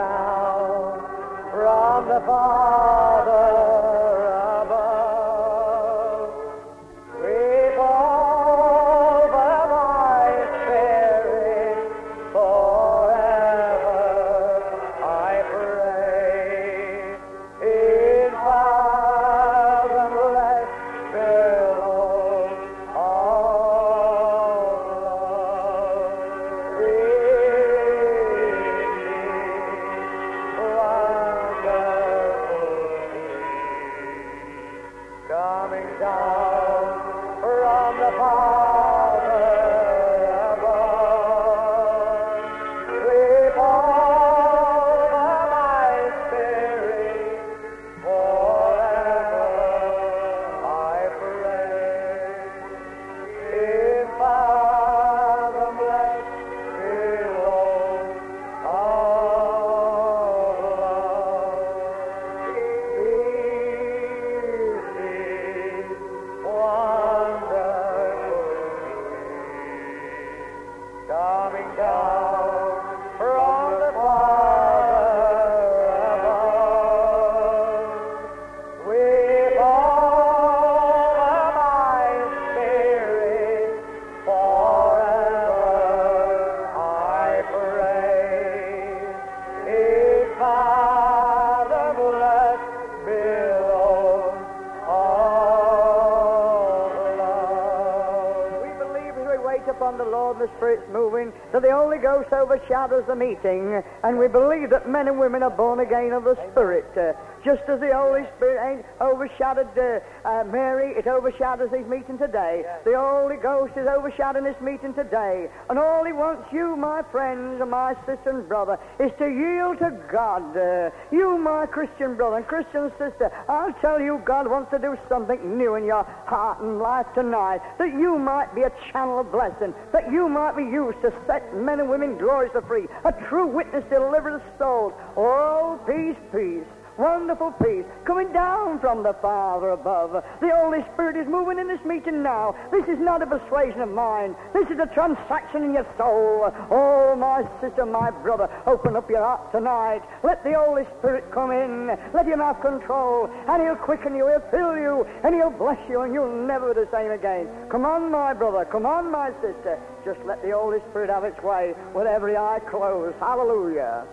down from the Father Holy Ghost overshadows the meeting, and we believe that men and women are born again of the Spirit. Just as the Holy Spirit ain't overshadowed uh, uh, Mary, it overshadows this meeting today. The Holy Ghost is overshadowing this meeting today. And all He wants you, my friends, and my sister and brother, is to yield to God. Uh, you, my Christian brother and Christian sister, I'll tell you, God wants to do something new in your heart and life tonight, that you might be a channel of blessing, that you might be used to set men and women gloriously free, a true witness to deliver the souls. Oh, peace, peace. Wonderful peace coming down from the Father above. The Holy Spirit is moving in this meeting now. This is not a persuasion of mine. This is a transaction in your soul. Oh, my sister, my brother, open up your heart tonight. Let the Holy Spirit come in. Let Him have control. And He'll quicken you, He'll fill you, and He'll bless you, and you'll never be the same again. Come on, my brother. Come on, my sister. Just let the Holy Spirit have its way with every eye closed. Hallelujah.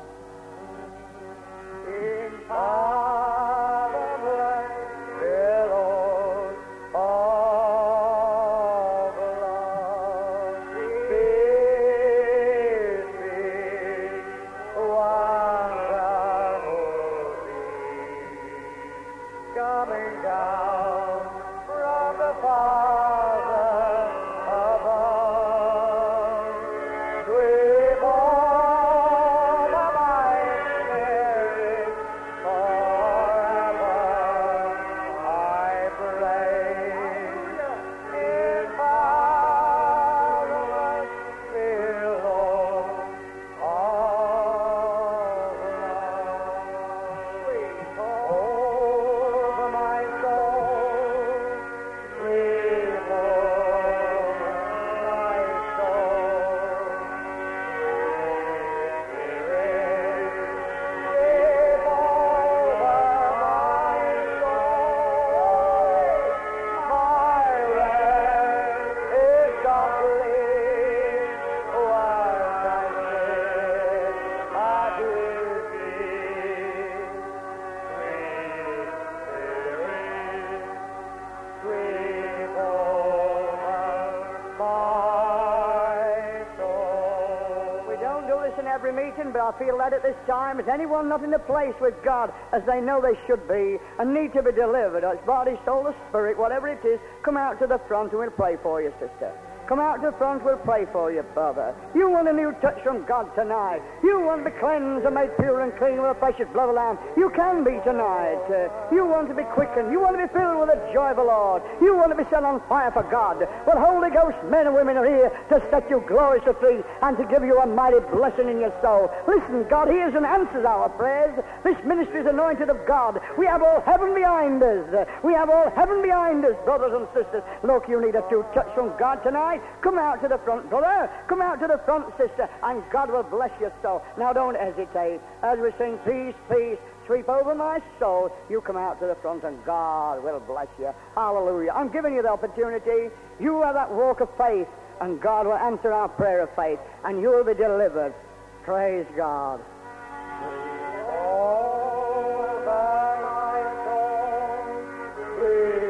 This in every meeting, but I feel that at this time, is anyone not in the place with God as they know they should be and need to be delivered, as body, soul, or spirit, whatever it is, come out to the front and we'll pray for you, sister. Come out to front, we'll pray for you, brother. You want a new touch from God tonight. You want to be cleansed and made pure and clean with the precious blood of the Lamb. You can be tonight. Uh, you want to be quickened. You want to be filled with the joy of the Lord. You want to be set on fire for God. Well, Holy Ghost men and women are here to set you gloriously free and to give you a mighty blessing in your soul. Listen, God hears and answers our prayers. This ministry is anointed of God. We have all heaven behind us. We have all heaven behind us, brothers and sisters. Look, you need a true touch from God tonight. Tonight. Come out to the front, brother. Come out to the front, sister, and God will bless your soul. Now don't hesitate. As we sing peace, peace, sweep over my soul, you come out to the front and God will bless you. Hallelujah. I'm giving you the opportunity. You have that walk of faith, and God will answer our prayer of faith, and you will be delivered. Praise God. Complete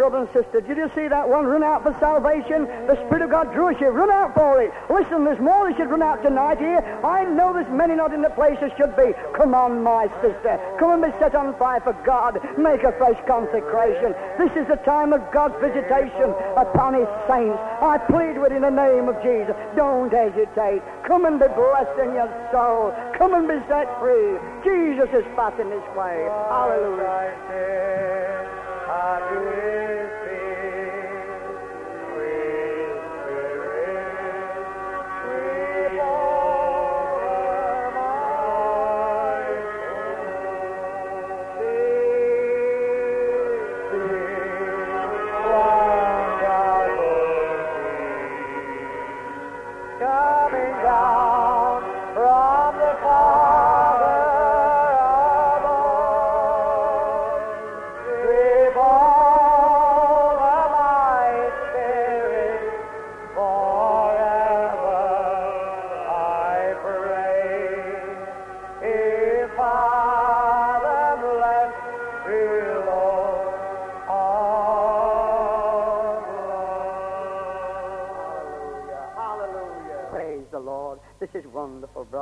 brother and sister. Did you see that one? Run out for salvation. The Spirit of God drew us here. Run out for it. Listen, there's more that should run out tonight here. I know there's many not in the place that should be. Come on, my sister. Come and be set on fire for God. Make a fresh consecration. This is the time of God's visitation upon His saints. I plead with you in the name of Jesus. Don't hesitate. Come and be blessed in your soul. Come and be set free. Jesus is passing this way. Hallelujah.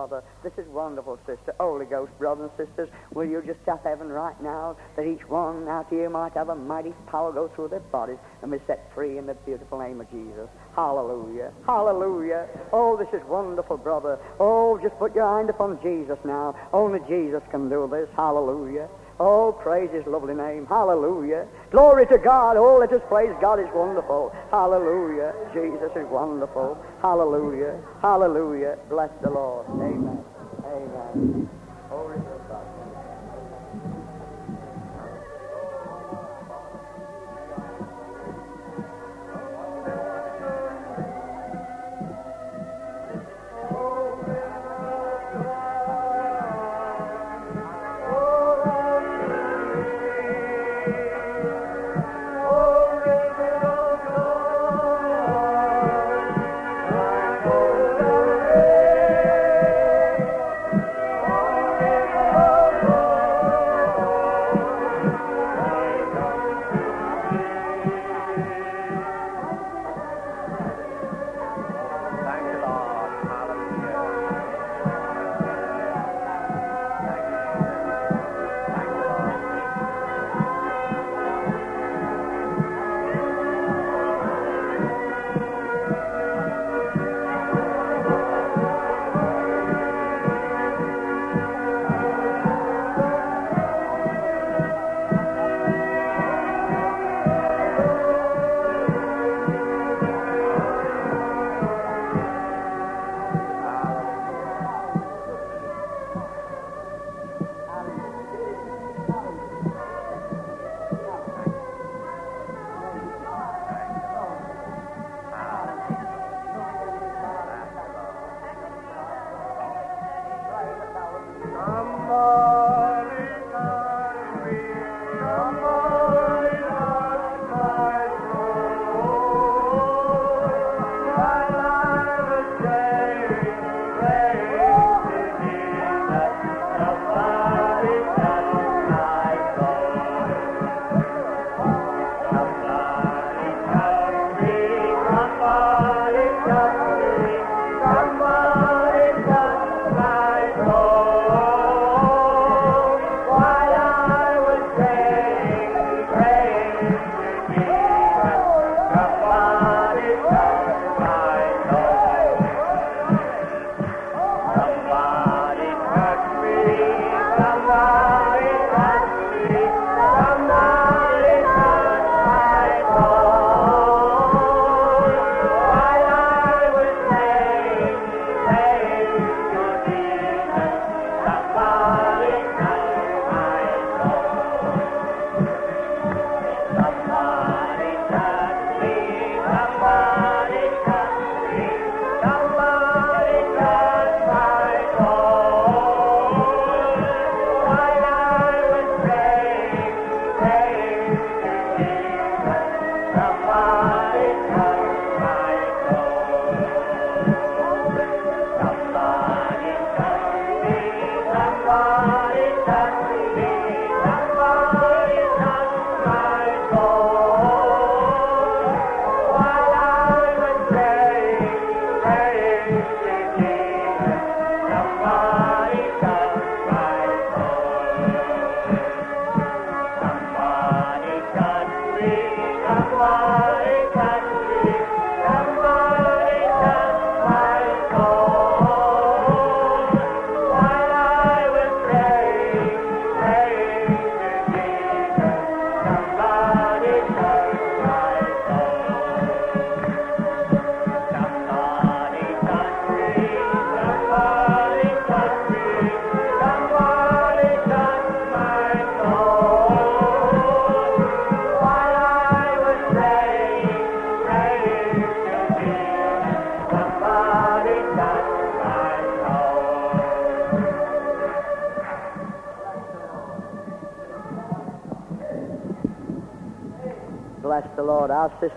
Brother. This is wonderful, sister. Holy Ghost, brothers and sisters, will you just tap heaven right now that each one out here might have a mighty power go through their bodies and be set free in the beautiful name of Jesus. Hallelujah. Hallelujah. Oh, this is wonderful, brother. Oh, just put your hand upon Jesus now. Only Jesus can do this. Hallelujah. Oh, praise his lovely name. Hallelujah. Glory to God. Oh, let us praise God. It's wonderful. Hallelujah. Jesus is wonderful. Hallelujah. Hallelujah. Bless the Lord. Amen. Amen.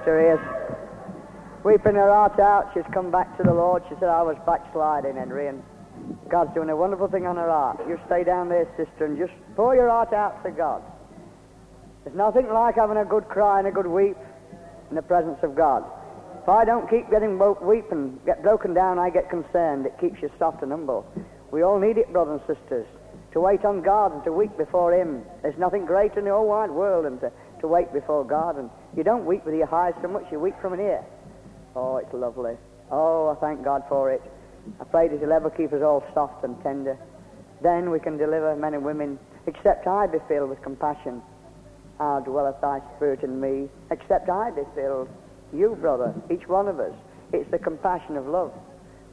Sister is weeping her heart out. She's come back to the Lord. She said, I was backsliding, Henry, and God's doing a wonderful thing on her heart. You stay down there, sister, and just pour your heart out to God. There's nothing like having a good cry and a good weep in the presence of God. If I don't keep getting weep and get broken down, I get concerned. It keeps you soft and humble. We all need it, brothers and sisters, to wait on God and to weep before Him. There's nothing greater in the whole wide world than to, to wait before God. And you don't weep with your eyes so much, you weep from an ear. Oh, it's lovely. Oh, I thank God for it. I pray that He'll ever keep us all soft and tender. Then we can deliver men and women, except I be filled with compassion. How dwelleth thy spirit in me, except I be filled. You, brother, each one of us. It's the compassion of love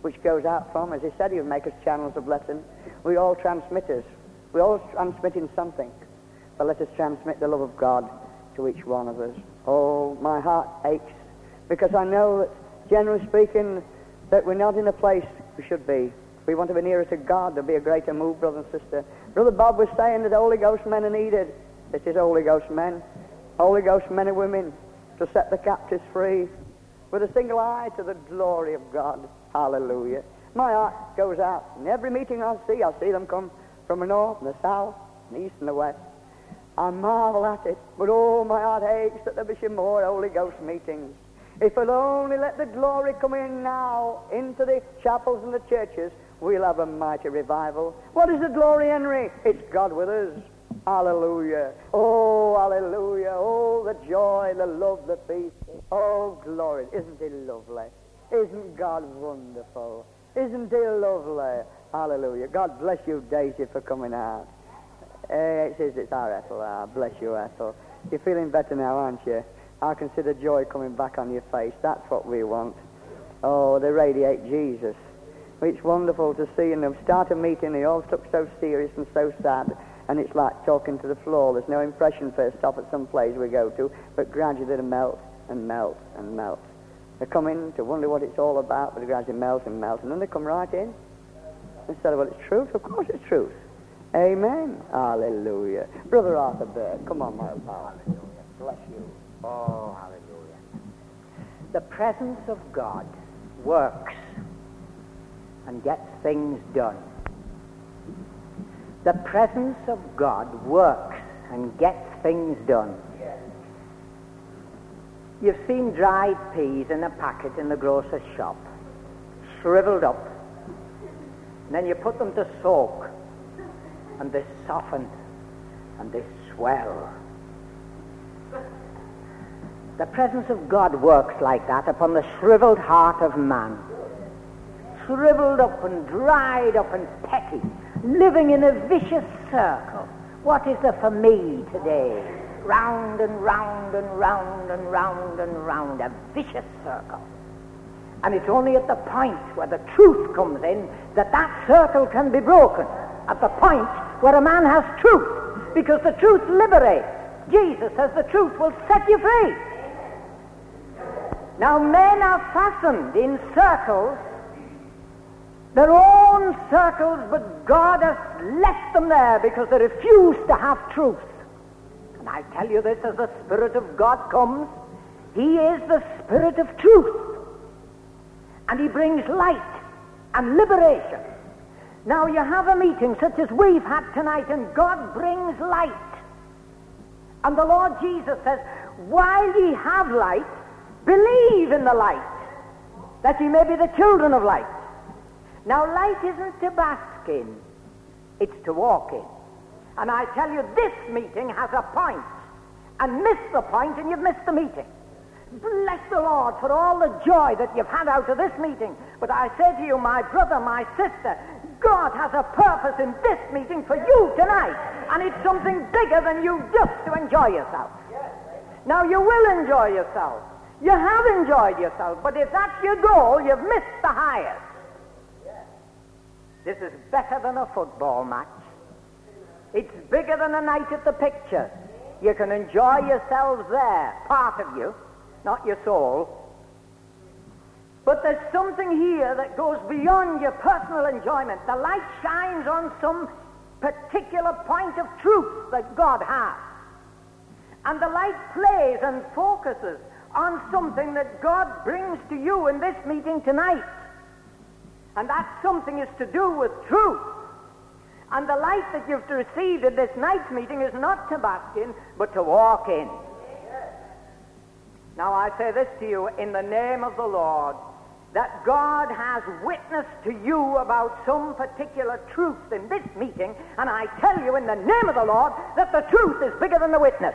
which goes out from us. He said he would make us channels of blessing. We all transmitters. We all transmitting something. But let us transmit the love of God to each one of us. Oh, my heart aches because I know that, generally speaking, that we're not in the place we should be. We want to be nearer to God. There'll be a greater move, brother and sister. Brother Bob was saying that Holy Ghost men are needed. This is Holy Ghost men. Holy Ghost men and women to set the captives free with a single eye to the glory of God. Hallelujah. My heart goes out. In every meeting I see, I see them come from the north and the south, and the east and the west. I marvel at it, but oh, my heart aches that there be some more Holy Ghost meetings. If we'll only let the glory come in now into the chapels and the churches, we'll have a mighty revival. What is the glory, Henry? It's God with us. Hallelujah. Oh, hallelujah. Oh, the joy, the love, the peace. Oh, glory. Isn't he lovely? Isn't God wonderful? Isn't he lovely? Hallelujah. God bless you, Daisy, for coming out. Eh, it says it's our Ethel. Ah, bless you, Ethel. You're feeling better now, aren't you? I the joy coming back on your face. That's what we want. Oh, they radiate Jesus. It's wonderful to see them start a meeting. They all look so serious and so sad, and it's like talking to the floor. There's no impression first stop at some place we go to, but gradually they melt and melt and melt. They come in to wonder what it's all about, but they gradually melt and melt, and then they come right in. and say, well, it's truth. Of course it's truth. Amen. Hallelujah. Brother Arthur Bird, come on, my pal. Bless you. Oh, hallelujah. The presence of God works and gets things done. The presence of God works and gets things done. You've seen dried peas in a packet in the grocer's shop, shriveled up. And then you put them to soak, and they soften and they swell the presence of God works like that upon the shriveled heart of man. Shriveled up and dried up and petty, living in a vicious circle. What is there for me today? Round and round and round and round and round, a vicious circle. And it's only at the point where the truth comes in that that circle can be broken. At the point where a man has truth, because the truth liberates. Jesus says the truth will set you free. Now, men are fastened in circles, their own circles, but God has left them there because they refuse to have truth. And I tell you this as the Spirit of God comes, He is the Spirit of truth. And He brings light and liberation. Now, you have a meeting such as we've had tonight, and God brings light. And the Lord Jesus says, While ye have light, Believe in the light, that ye may be the children of light. Now, light isn't to bask in, it's to walk in. And I tell you, this meeting has a point. point, and miss the point, and you've missed the meeting. Bless the Lord for all the joy that you've had out of this meeting. But I say to you, my brother, my sister, God has a purpose in this meeting for you tonight. And it's something bigger than you just to enjoy yourself. Now, you will enjoy yourself. You have enjoyed yourself, but if that's your goal, you've missed the highest. This is better than a football match. It's bigger than a night at the picture. You can enjoy yourselves there, part of you, not your soul. But there's something here that goes beyond your personal enjoyment. The light shines on some particular point of truth that God has. And the light plays and focuses on something that God brings to you in this meeting tonight. And that something is to do with truth. And the light that you've received in this night's meeting is not to bask in, but to walk in. Now I say this to you in the name of the Lord that God has witnessed to you about some particular truth in this meeting, and I tell you in the name of the Lord that the truth is bigger than the witness.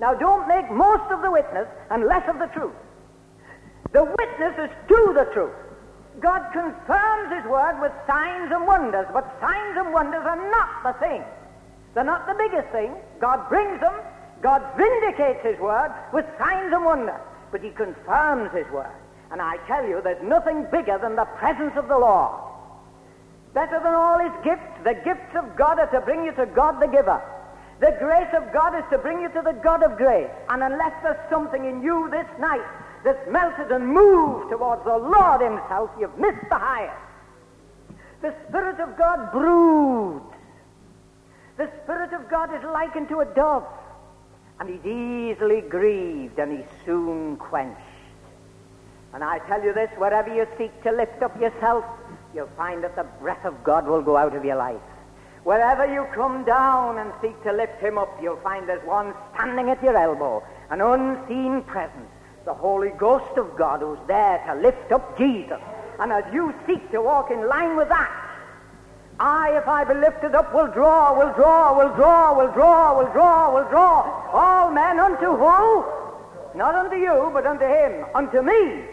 Now don't make most of the witness and less of the truth. The witness is to the truth. God confirms His word with signs and wonders, but signs and wonders are not the thing. They're not the biggest thing. God brings them. God vindicates His word with signs and wonders, but He confirms His word. And I tell you, there's nothing bigger than the presence of the Lord. Better than all His gifts, the gifts of God are to bring you to God the giver. The grace of God is to bring you to the God of grace. And unless there's something in you this night that's melted and moved towards the Lord Himself, you've missed the highest. The Spirit of God broods. The Spirit of God is likened to a dove, and He's easily grieved and He's soon quenched. And I tell you this, wherever you seek to lift up yourself, you'll find that the breath of God will go out of your life. Wherever you come down and seek to lift him up, you'll find there's one standing at your elbow, an unseen presence, the Holy Ghost of God who's there to lift up Jesus. And as you seek to walk in line with that, I, if I be lifted up, will draw, will draw, will draw, will draw, will draw, will draw all men unto who? Not unto you, but unto him, unto me.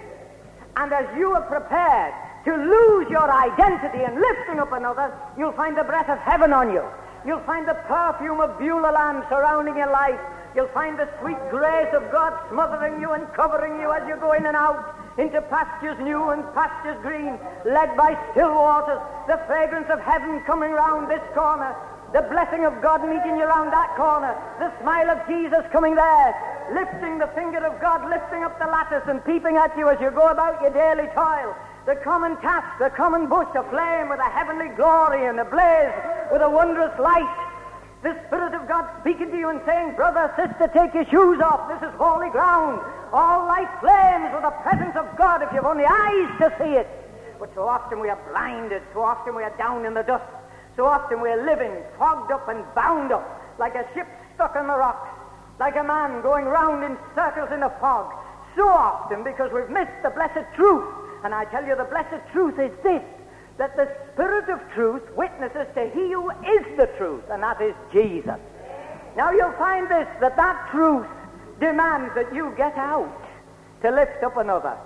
And as you are prepared to lose your identity in lifting up another, you'll find the breath of heaven on you. You'll find the perfume of Beulah land surrounding your life. You'll find the sweet grace of God smothering you and covering you as you go in and out into pastures new and pastures green, led by still waters, the fragrance of heaven coming round this corner, the blessing of God meeting you around that corner, the smile of Jesus coming there, lifting the finger of God, lifting up the lattice and peeping at you as you go about your daily toil. The common task, the common bush aflame with a heavenly glory and ablaze with a wondrous light. The Spirit of God speaking to you and saying, Brother, sister, take your shoes off. This is holy ground. All light flames with the presence of God if you've only eyes to see it. But so often we are blinded. So often we are down in the dust. So often we are living fogged up and bound up like a ship stuck on the rocks, like a man going round in circles in a fog. So often because we've missed the blessed truth. And I tell you, the blessed truth is this that the Spirit of truth witnesses to he who is the truth, and that is Jesus. Now you'll find this that that truth demands that you get out to lift up another.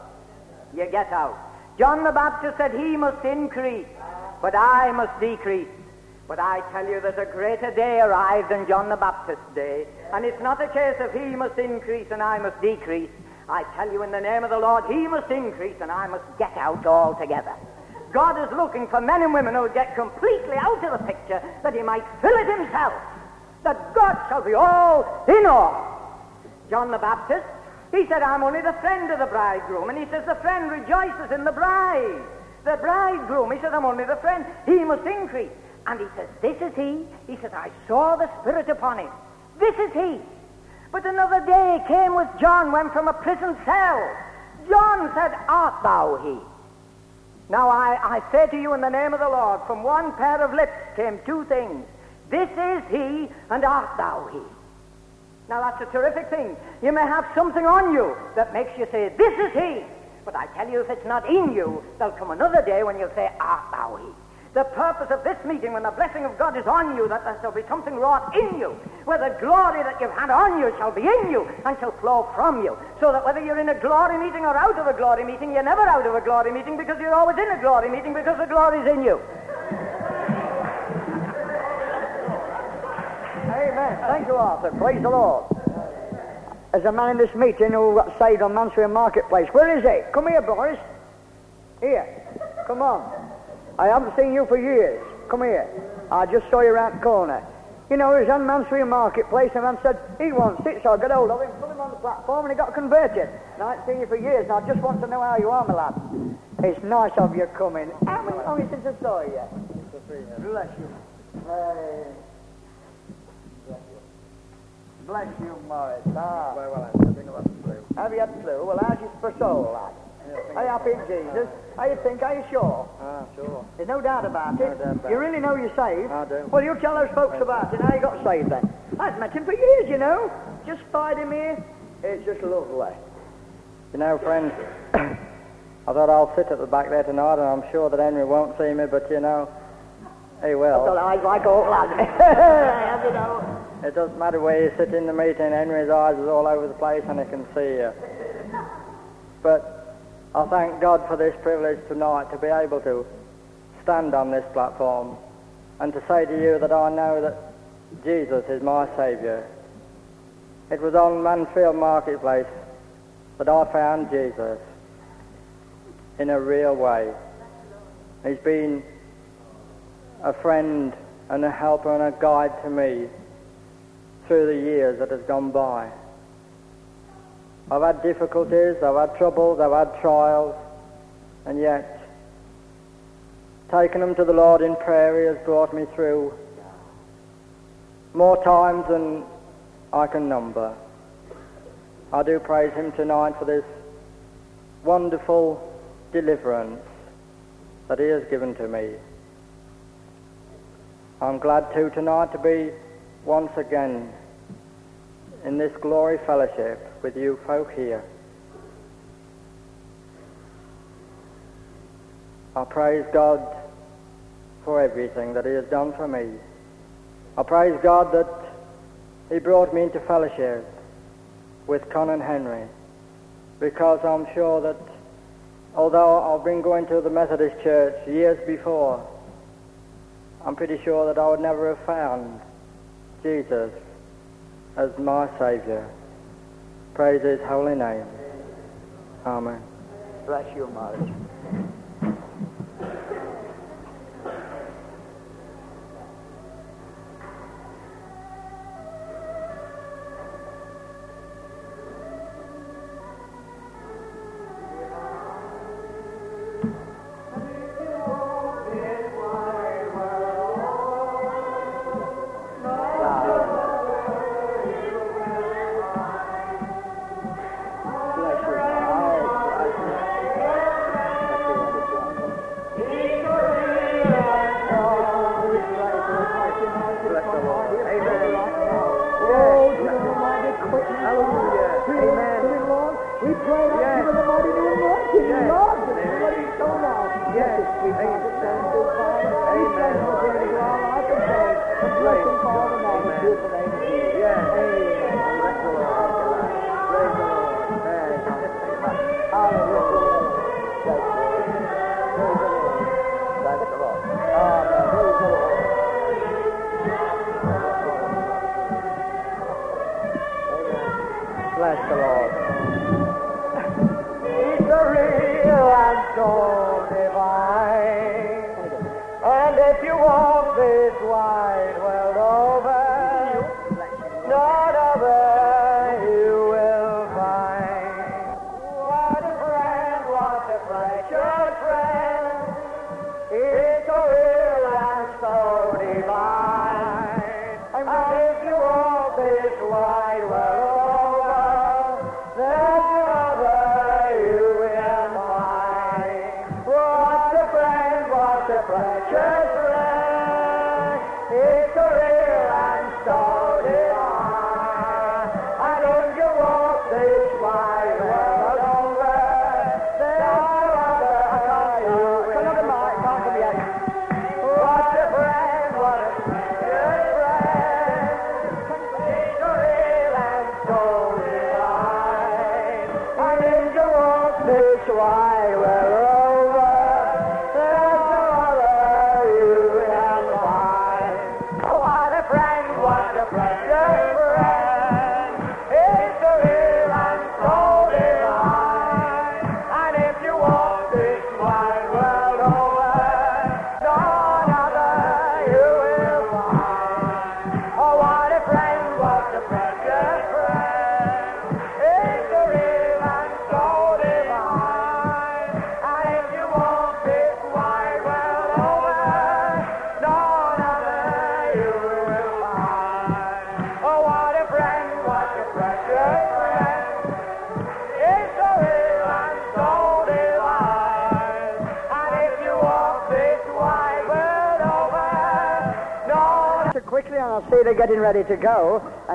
You get out. John the Baptist said, He must increase, but I must decrease. But I tell you, there's a greater day arrived than John the Baptist's day. And it's not a case of he must increase and I must decrease. I tell you, in the name of the Lord, he must increase and I must get out altogether. God is looking for men and women who will get completely out of the picture that he might fill it himself. That God shall be all in all. John the Baptist, he said, I'm only the friend of the bridegroom. And he says, the friend rejoices in the bride. The bridegroom, he says, I'm only the friend. He must increase. And he says, This is he. He says, I saw the Spirit upon him. This is he. But another day came with John, went from a prison cell. John said, Art thou he? Now I, I say to you in the name of the Lord, from one pair of lips came two things. This is he, and art thou he? Now that's a terrific thing. You may have something on you that makes you say, This is he. But I tell you, if it's not in you, there'll come another day when you'll say, Art thou he? The purpose of this meeting, when the blessing of God is on you, that there shall be something wrought in you, where the glory that you've had on you shall be in you and shall flow from you. So that whether you're in a glory meeting or out of a glory meeting, you're never out of a glory meeting because you're always in a glory meeting because the glory's in you. Amen. Thank you, Arthur. Praise the Lord. There's a man in this meeting who got saved on Mansfield Marketplace. Where is he? Come here, Boris. Here. Come on. I haven't seen you for years. Come here. I just saw you around the corner. You know, he was on Mansfield Marketplace, and man said, he wants it, so I got hold of him, put him on the platform, and he got converted. And I haven't seen you for years, and I just want to know how you are, my lad. It's nice of you coming. How many long since I saw you? Bless you. Bless you. Bless you, Morris. Ah. Very well, I think about the flu. Have you had flu? Well, how's your for soul, lad? You happy in Jesus? How you think? Are you sure? Ah, sure. There's no doubt about it. No doubt about you really know you're saved? I do. Well, you tell those folks about it. How you got saved then? I've met him for years, you know. Just find him here. It's just lovely. You know, friends, I thought I'll sit at the back there tonight, and I'm sure that Henry won't see me, but you know, he will. I like all lads. Have you know? It doesn't matter where you sit in the meeting, Henry's eyes is all over the place, and he can see you. But I thank God for this privilege tonight to be able to stand on this platform and to say to you that I know that Jesus is my Saviour. It was on Mansfield Marketplace that I found Jesus in a real way. He's been a friend and a helper and a guide to me through the years that has gone by. I've had difficulties, I've had troubles, I've had trials, and yet taking them to the Lord in prayer, He has brought me through more times than I can number. I do praise Him tonight for this wonderful deliverance that He has given to me. I'm glad too tonight to be once again in this glory fellowship with you folk here. I praise God for everything that He has done for me. I praise God that He brought me into fellowship with Con and Henry because I'm sure that although I've been going to the Methodist Church years before, I'm pretty sure that I would never have found Jesus as my Saviour. Praise His holy name. Amen. Bless you, Morris. Anointing, Yes. Lord. Amen. Let it go now. Yes. Let it Amen. Father, Son, and Father. We Amen. thank you to our life and faith. And bless him, Father, now. In Amen. Jesus' name. Yes. Amen. Bless the Lord. Praise the Lord. Praise the Lord. Hallelujah. Bless the Lord. Bless the Lord. Amen. Praise the Lord. Bless the Lord.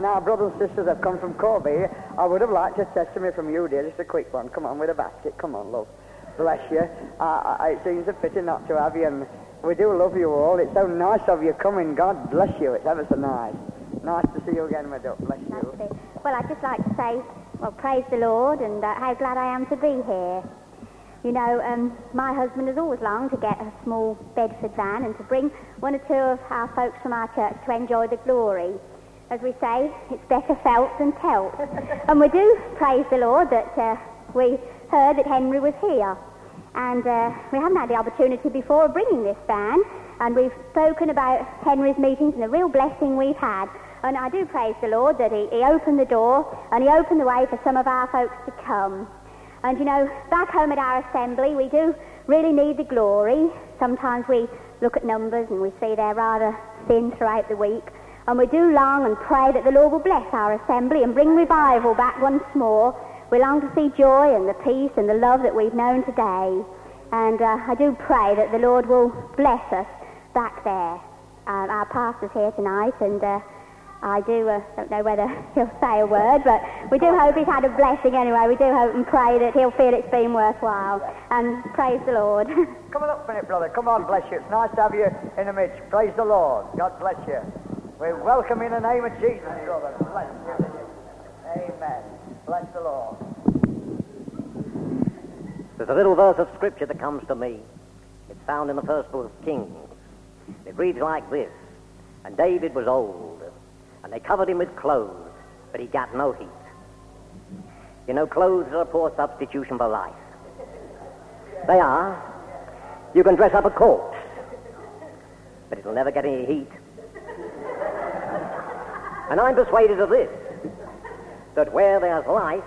And our brothers and sisters have come from Corby. I would have liked a testimony from you, dear, just a quick one. Come on with a basket. Come on, love. Bless you. Uh, it seems a pity not to have you, and we do love you all. It's so nice of you coming. God bless you. It's ever so nice. Nice to see you again, my duck. Bless you. Well, I'd just like to say, well, praise the Lord, and uh, how glad I am to be here. You know, um, my husband has always longed to get a small Bedford van and to bring one or two of our folks from our church to enjoy the glory. As we say, it's better felt than telt. and we do praise the Lord that uh, we heard that Henry was here. And uh, we haven't had the opportunity before of bringing this van. And we've spoken about Henry's meetings and the real blessing we've had. And I do praise the Lord that he, he opened the door and he opened the way for some of our folks to come. And you know, back home at our assembly, we do really need the glory. Sometimes we look at numbers and we see they're rather thin throughout the week. And we do long and pray that the Lord will bless our assembly and bring revival back once more. We long to see joy and the peace and the love that we've known today. And uh, I do pray that the Lord will bless us back there. Uh, our pastor's here tonight, and uh, I do, uh, don't know whether he'll say a word, but we do hope he's had a blessing anyway. We do hope and pray that he'll feel it's been worthwhile. And praise the Lord. Come on up minute, brother. Come on, bless you. It's nice to have you in the midst. Praise the Lord. God bless you. We welcome in the name of Jesus, brother. Bless you. Amen. Bless the Lord. There's a little verse of scripture that comes to me. It's found in the first book of Kings. It reads like this. And David was old and they covered him with clothes, but he got no heat. You know, clothes are a poor substitution for life. They are. You can dress up a corpse, but it'll never get any heat. And I'm persuaded of this, that where there's life,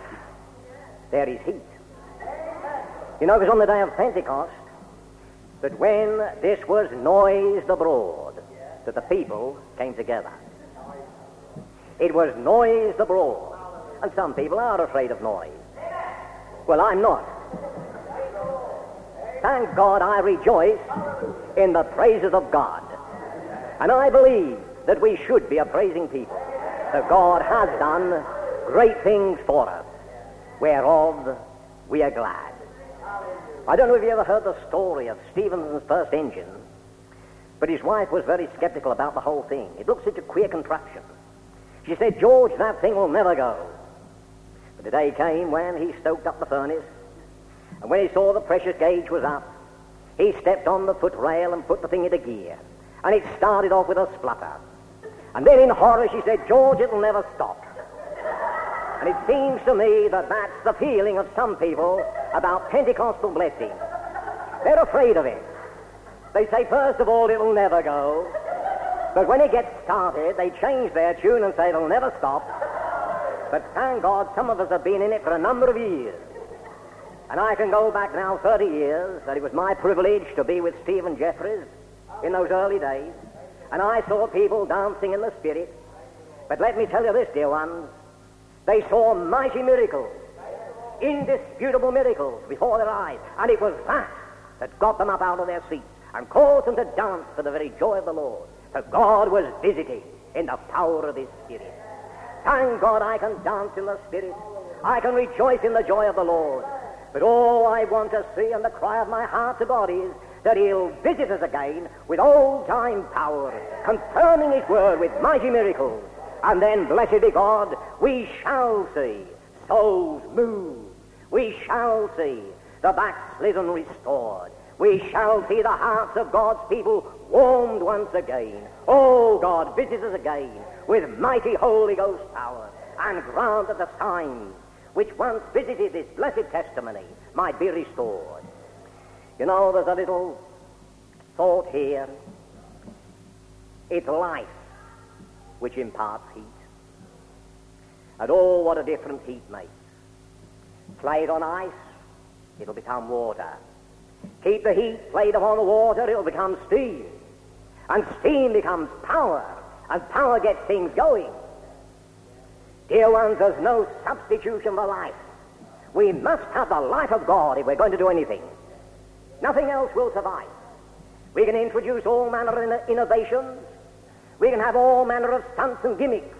there is heat. You know, it was on the day of Pentecost that when this was noised abroad, that the people came together. It was noised abroad. And some people are afraid of noise. Well, I'm not. Thank God I rejoice in the praises of God. And I believe that we should be a praising people. That God has done great things for us, whereof we are glad. I don't know if you ever heard the story of Stephenson's first engine, but his wife was very skeptical about the whole thing. It looked such a queer contraption. She said, George, that thing will never go. But the day came when he stoked up the furnace, and when he saw the pressure gauge was up, he stepped on the foot rail and put the thing into gear, and it started off with a splutter. And then in horror she said, George, it'll never stop. And it seems to me that that's the feeling of some people about Pentecostal blessing. They're afraid of it. They say, first of all, it'll never go. But when it gets started, they change their tune and say it'll never stop. But thank God, some of us have been in it for a number of years. And I can go back now 30 years that it was my privilege to be with Stephen Jeffreys in those early days. And I saw people dancing in the Spirit. But let me tell you this, dear ones, they saw mighty miracles, indisputable miracles before their eyes. And it was that that got them up out of their seats and caused them to dance for the very joy of the Lord. For God was visiting in the power of His Spirit. Thank God I can dance in the Spirit. I can rejoice in the joy of the Lord. But all I want to see and the cry of my heart to God is that He'll visit us again with old-time power, confirming His word with mighty miracles. And then, blessed be God, we shall see souls moved. We shall see the backslidden restored. We shall see the hearts of God's people warmed once again. Oh, God, visit us again with mighty Holy Ghost power and grant that the signs which once visited this blessed testimony might be restored. You know, there's a little thought here. It's life which imparts heat. And oh, what a difference heat makes. Play it on ice, it'll become water. Keep the heat played upon the water, it'll become steam. And steam becomes power, and power gets things going. Dear ones, there's no substitution for life. We must have the life of God if we're going to do anything. Nothing else will survive. We can introduce all manner of innovations. We can have all manner of stunts and gimmicks,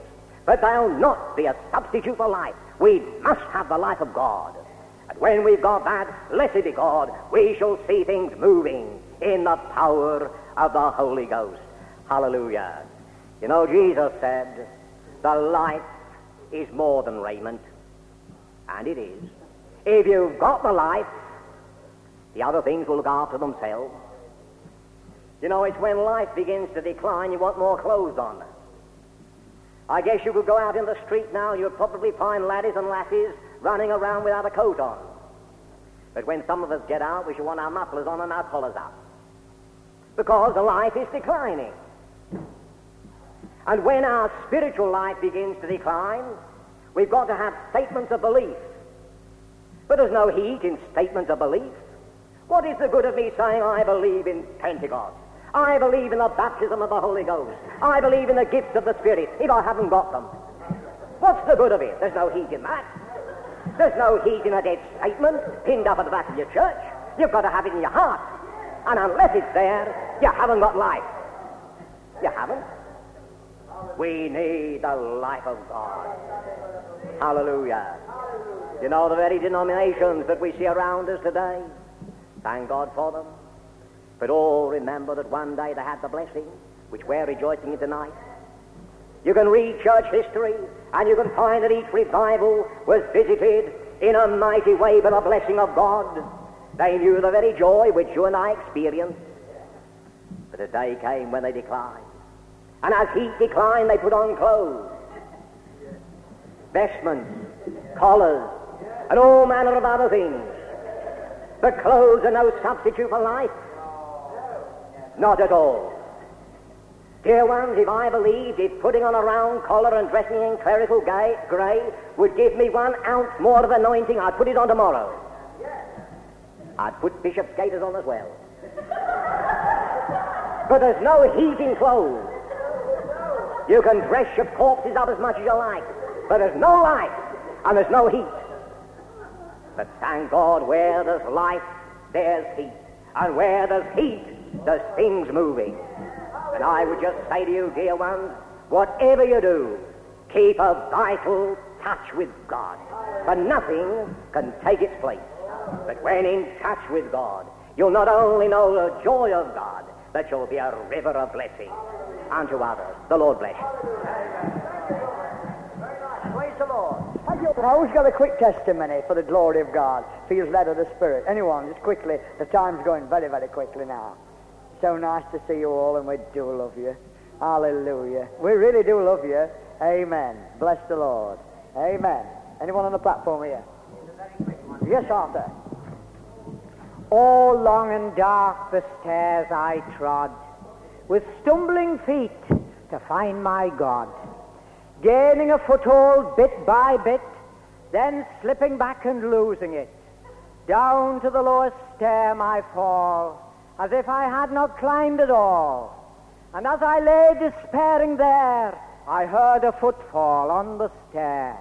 but they'll not be a substitute for life. We must have the life of God. And when we've got that, blessed be God, we shall see things moving in the power of the Holy Ghost. Hallelujah. You know, Jesus said, the life is more than raiment. And it is. If you've got the life, the other things will look after themselves. You know, it's when life begins to decline you want more clothes on. I guess you could go out in the street now, you'd probably find laddies and lassies running around without a coat on. But when some of us get out, we should want our mufflers on and our collars up. Because the life is declining. And when our spiritual life begins to decline, we've got to have statements of belief. But there's no heat in statements of belief. What is the good of me saying I believe in Pentecost? I believe in the baptism of the Holy Ghost. I believe in the gifts of the Spirit if I haven't got them. What's the good of it? There's no heat in that. There's no heat in a dead statement pinned up at the back of your church. You've got to have it in your heart. And unless it's there, you haven't got life. You haven't. We need the life of God. Hallelujah. You know the very denominations that we see around us today? Thank God for them. But all remember that one day they had the blessing, which we're rejoicing in tonight. You can read church history, and you can find that each revival was visited in a mighty way by the blessing of God. They knew the very joy which you and I experienced. But a day came when they declined. And as heat declined, they put on clothes, vestments, collars, and all manner of other things. But clothes are no substitute for life. Not at all. Dear ones, if I believed if putting on a round collar and dressing in clerical gay, grey would give me one ounce more of anointing, I'd put it on tomorrow. I'd put bishop's gaiters on as well. but there's no heat in clothes. You can dress your corpses up as much as you like, but there's no life and there's no heat. But thank God, where there's life, there's heat. And where there's heat, there's things moving. And I would just say to you, dear ones, whatever you do, keep a vital touch with God. For nothing can take its place. But when in touch with God, you'll not only know the joy of God, but you'll be a river of blessing unto others. The Lord bless you. You always got a quick testimony for the glory of God? Feels led of the Spirit. Anyone, just quickly. The time's going very, very quickly now. So nice to see you all, and we do love you. Hallelujah. We really do love you. Amen. Bless the Lord. Amen. Anyone on the platform here? Yes, Arthur. All long and dark the stairs I trod, with stumbling feet to find my God, gaining a foothold bit by bit, then slipping back and losing it. Down to the lowest stair I fall, as if I had not climbed at all. And as I lay despairing there, I heard a footfall on the stair.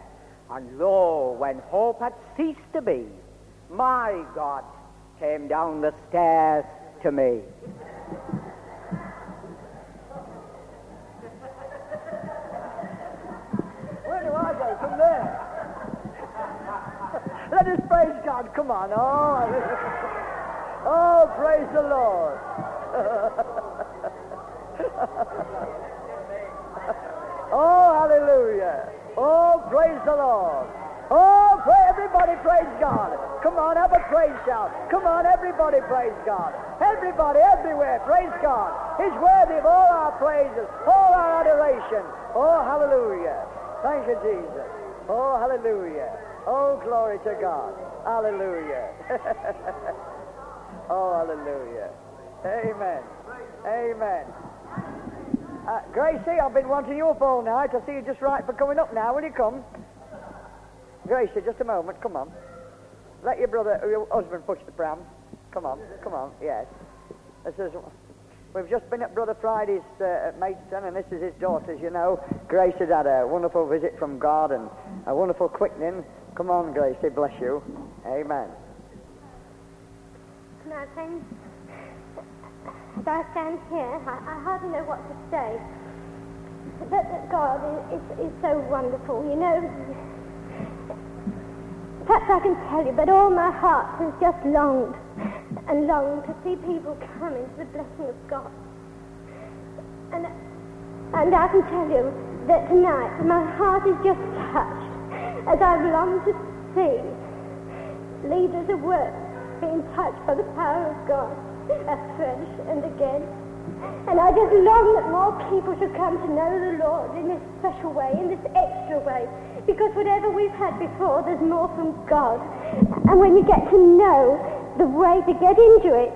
And lo, when hope had ceased to be, my God came down the stairs to me. Where do I go? From there. Praise God. Come on. Oh, oh praise the Lord. oh, hallelujah. Oh, praise the Lord. Oh, pray, everybody praise God. Come on, have a praise shout. Come on, everybody praise God. Everybody, everywhere, praise God. He's worthy of all our praises, all our adoration. Oh, hallelujah. Thank you, Jesus. Oh, hallelujah. Oh, glory to God. Hallelujah. oh, hallelujah. Amen. Amen. Uh, Gracie, I've been wanting you up all night. I see you just right for coming up now. Will you come? Gracie, just a moment. Come on. Let your brother, your husband push the pram. Come on. Come on. Yes. This is, we've just been at Brother Friday's uh, at Maidstone, and this is his daughter's, you know. Grace has had a wonderful visit from God and a wonderful quickening. Come on, Gracie. Bless you. Amen. No, thanks. As I stand here, I, I hardly know what to say. But that God is, is, is so wonderful, you know. Perhaps I can tell you, but all my heart has just longed and longed to see people come into the blessing of God. And, and I can tell you that tonight my heart is just touched as I've longed to see leaders of work being touched by the power of God afresh and again. And I just long that more people should come to know the Lord in this special way, in this extra way. Because whatever we've had before, there's more from God. And when you get to know the way to get into it,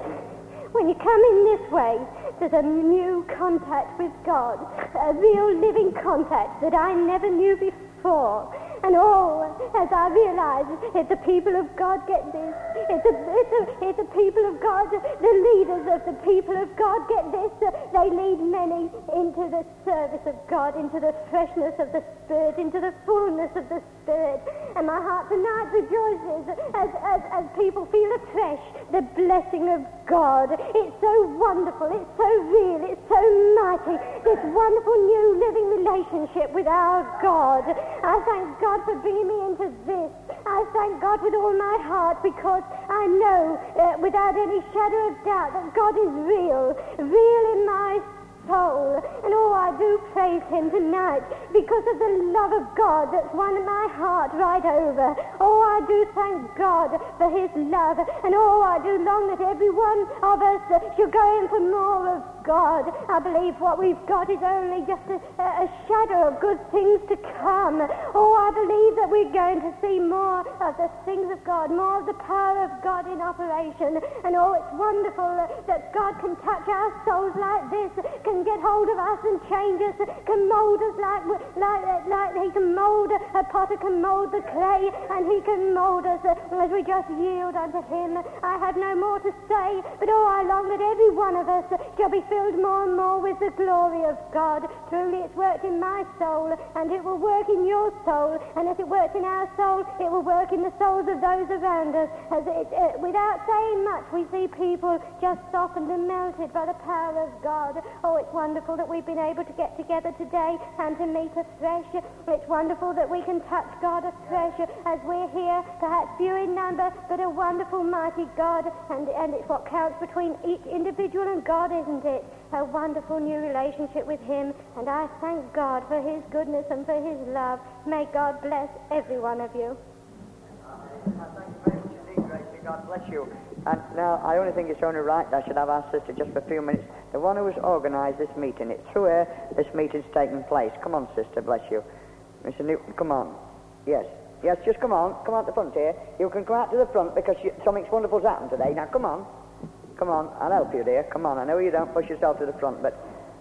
when you come in this way, there's a new contact with God, a real living contact that I never knew before. And oh, as I realize, if the people of God get this, if the, if the, if the people of God, the leaders of the people of God get this, they lead many into the service of God, into the freshness of the Spirit, into the fullness of the Spirit. And my heart tonight rejoices as, as, as people feel afresh the blessing of God. It's so wonderful, it's so real, it's so mighty, this wonderful new living relationship with our God. I thank God for bringing me into this. I thank God with all my heart because I know uh, without any shadow of doubt that God is real, real in my soul. And oh, I do praise him tonight because of the love of God that's won my heart right over. Oh, I do thank God for his love. And oh, I do long that every one of us should go in for more of God. I believe what we've got is only just a, a shadow of good things to come. Oh, I believe that we're going to see more of the things of God, more of the power of God in operation. And oh, it's wonderful that God can touch our souls like this, can get hold of us and change us, can mold us like, like, like he can mold, a potter can mold the clay, and he can mold us as we just yield unto him. I have no more to say, but oh, I long that every one of us shall be filled more and more with the glory of God. Truly, it's worked in my soul, and it will work in your soul, and as it works in our soul, it will work in the souls of those around us. As it, uh, without saying much, we see people just softened and melted by the power of God. Oh, it's wonderful that we've been able to get together today and to meet afresh. It's wonderful that we can touch God afresh as we're here, perhaps few in number, but a wonderful, mighty God. And, and it's what counts between each individual and God, isn't it? A wonderful new relationship with Him. And I thank God for His goodness and for His love. May God bless every one of you. God bless you. And now, I only think it's only right that I should have our sister just for a few minutes. The one who has organised this meeting. It's through her this meeting's taking place. Come on, sister, bless you. Mr. Newton, come on. Yes. Yes, just come on. Come out the front here. You can come out to the front because you, something's wonderful's happened today. Now, come on. Come on. I'll help you, dear. Come on. I know you don't push yourself to the front, but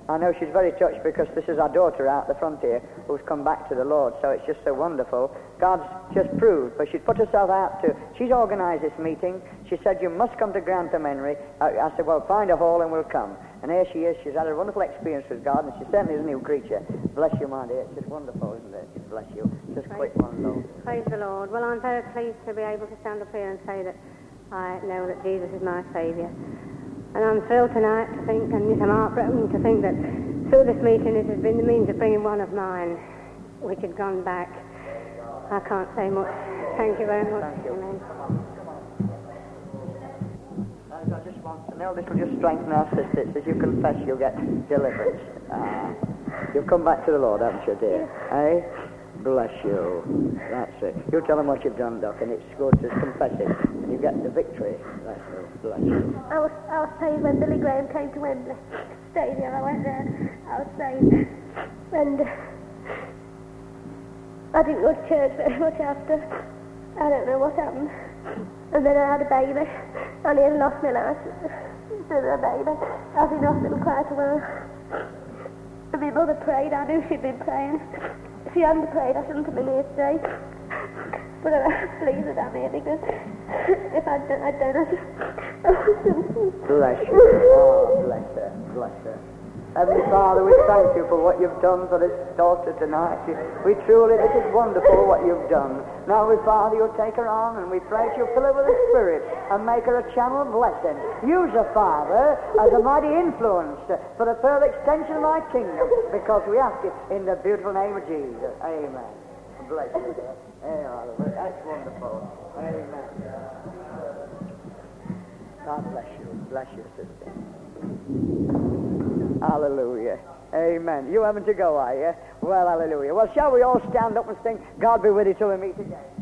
I know she's very touched because this is our daughter out the front here who's come back to the Lord. So it's just so wonderful. God's just proved, but she's put herself out to. She's organised this meeting. She said, You must come to Grantham Henry. I, I said, Well, find a hall and we'll come. And here she is. She's had a wonderful experience with God, and she certainly is a new creature. Bless you, my dear. It's just wonderful, isn't it? Bless you. Just Praise, quick one, Lord. Praise the Lord. Well, I'm very pleased to be able to stand up here and say that I know that Jesus is my Saviour. And I'm thrilled tonight to think, and I'm heartbroken to think that through this meeting it has been the means of bringing one of mine, which had gone back. I can't say much. Thank you very much. You. Amen. I just want to know this will just strengthen our sisters. As you confess, you'll get deliverance. Ah, you've come back to the Lord, haven't you, dear? Eh? Bless you. That's it. You tell them what you've done, Doc, and it's good to confess it, and you get the victory. Bless you. Bless you. I was, I was saying when Billy Graham came to Wembley Stadium, I went there. I was saying, and I didn't go to church very much after. I don't know what happened. And then I had a baby. I nearly lost my life to the baby. I was in hospital quite a while. And my mother prayed. I knew she'd been praying. She hadn't prayed, I shouldn't have been here today. But uh, I'm pleased that I'm here because if I'd done, I'd done it. Bless you. Oh, bless her. Bless her. Heavenly Father, we thank you for what you've done for this daughter tonight. We truly, this is wonderful what you've done. Now, we, Father, you'll take her on and we pray that you fill her with the Spirit and make her a channel of blessing. Use her, Father, as a mighty influence for the further extension of thy kingdom because we ask it in the beautiful name of Jesus. Amen. Bless you. That's wonderful. Amen. God bless you. Bless you, sister. Hallelujah. Amen. You haven't to go, are you? Well, hallelujah. Well, shall we all stand up and sing, God be with you till we meet again?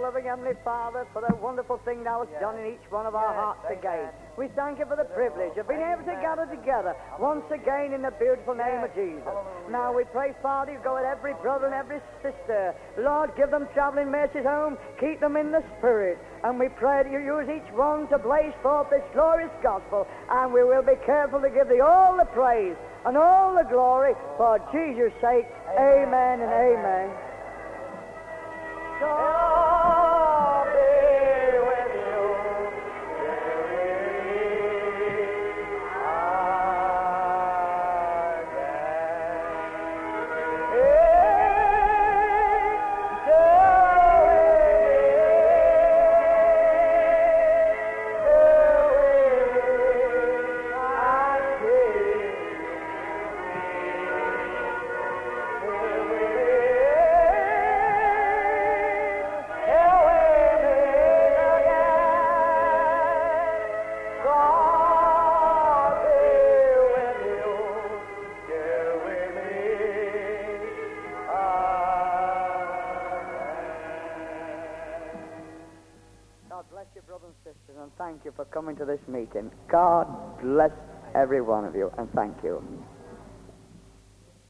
Loving Heavenly Father, for the wonderful thing thou hast done in each one of our hearts again. We thank you for the privilege of being able to gather together once again in the beautiful name of Jesus. Now we pray, Father, you go with every brother and every sister. Lord, give them traveling mercies home. Keep them in the Spirit. And we pray that you use each one to blaze forth this glorious gospel. And we will be careful to give thee all the praise and all the glory for Jesus' sake. Amen and amen. God coming to this meeting. God bless every one of you, and thank you.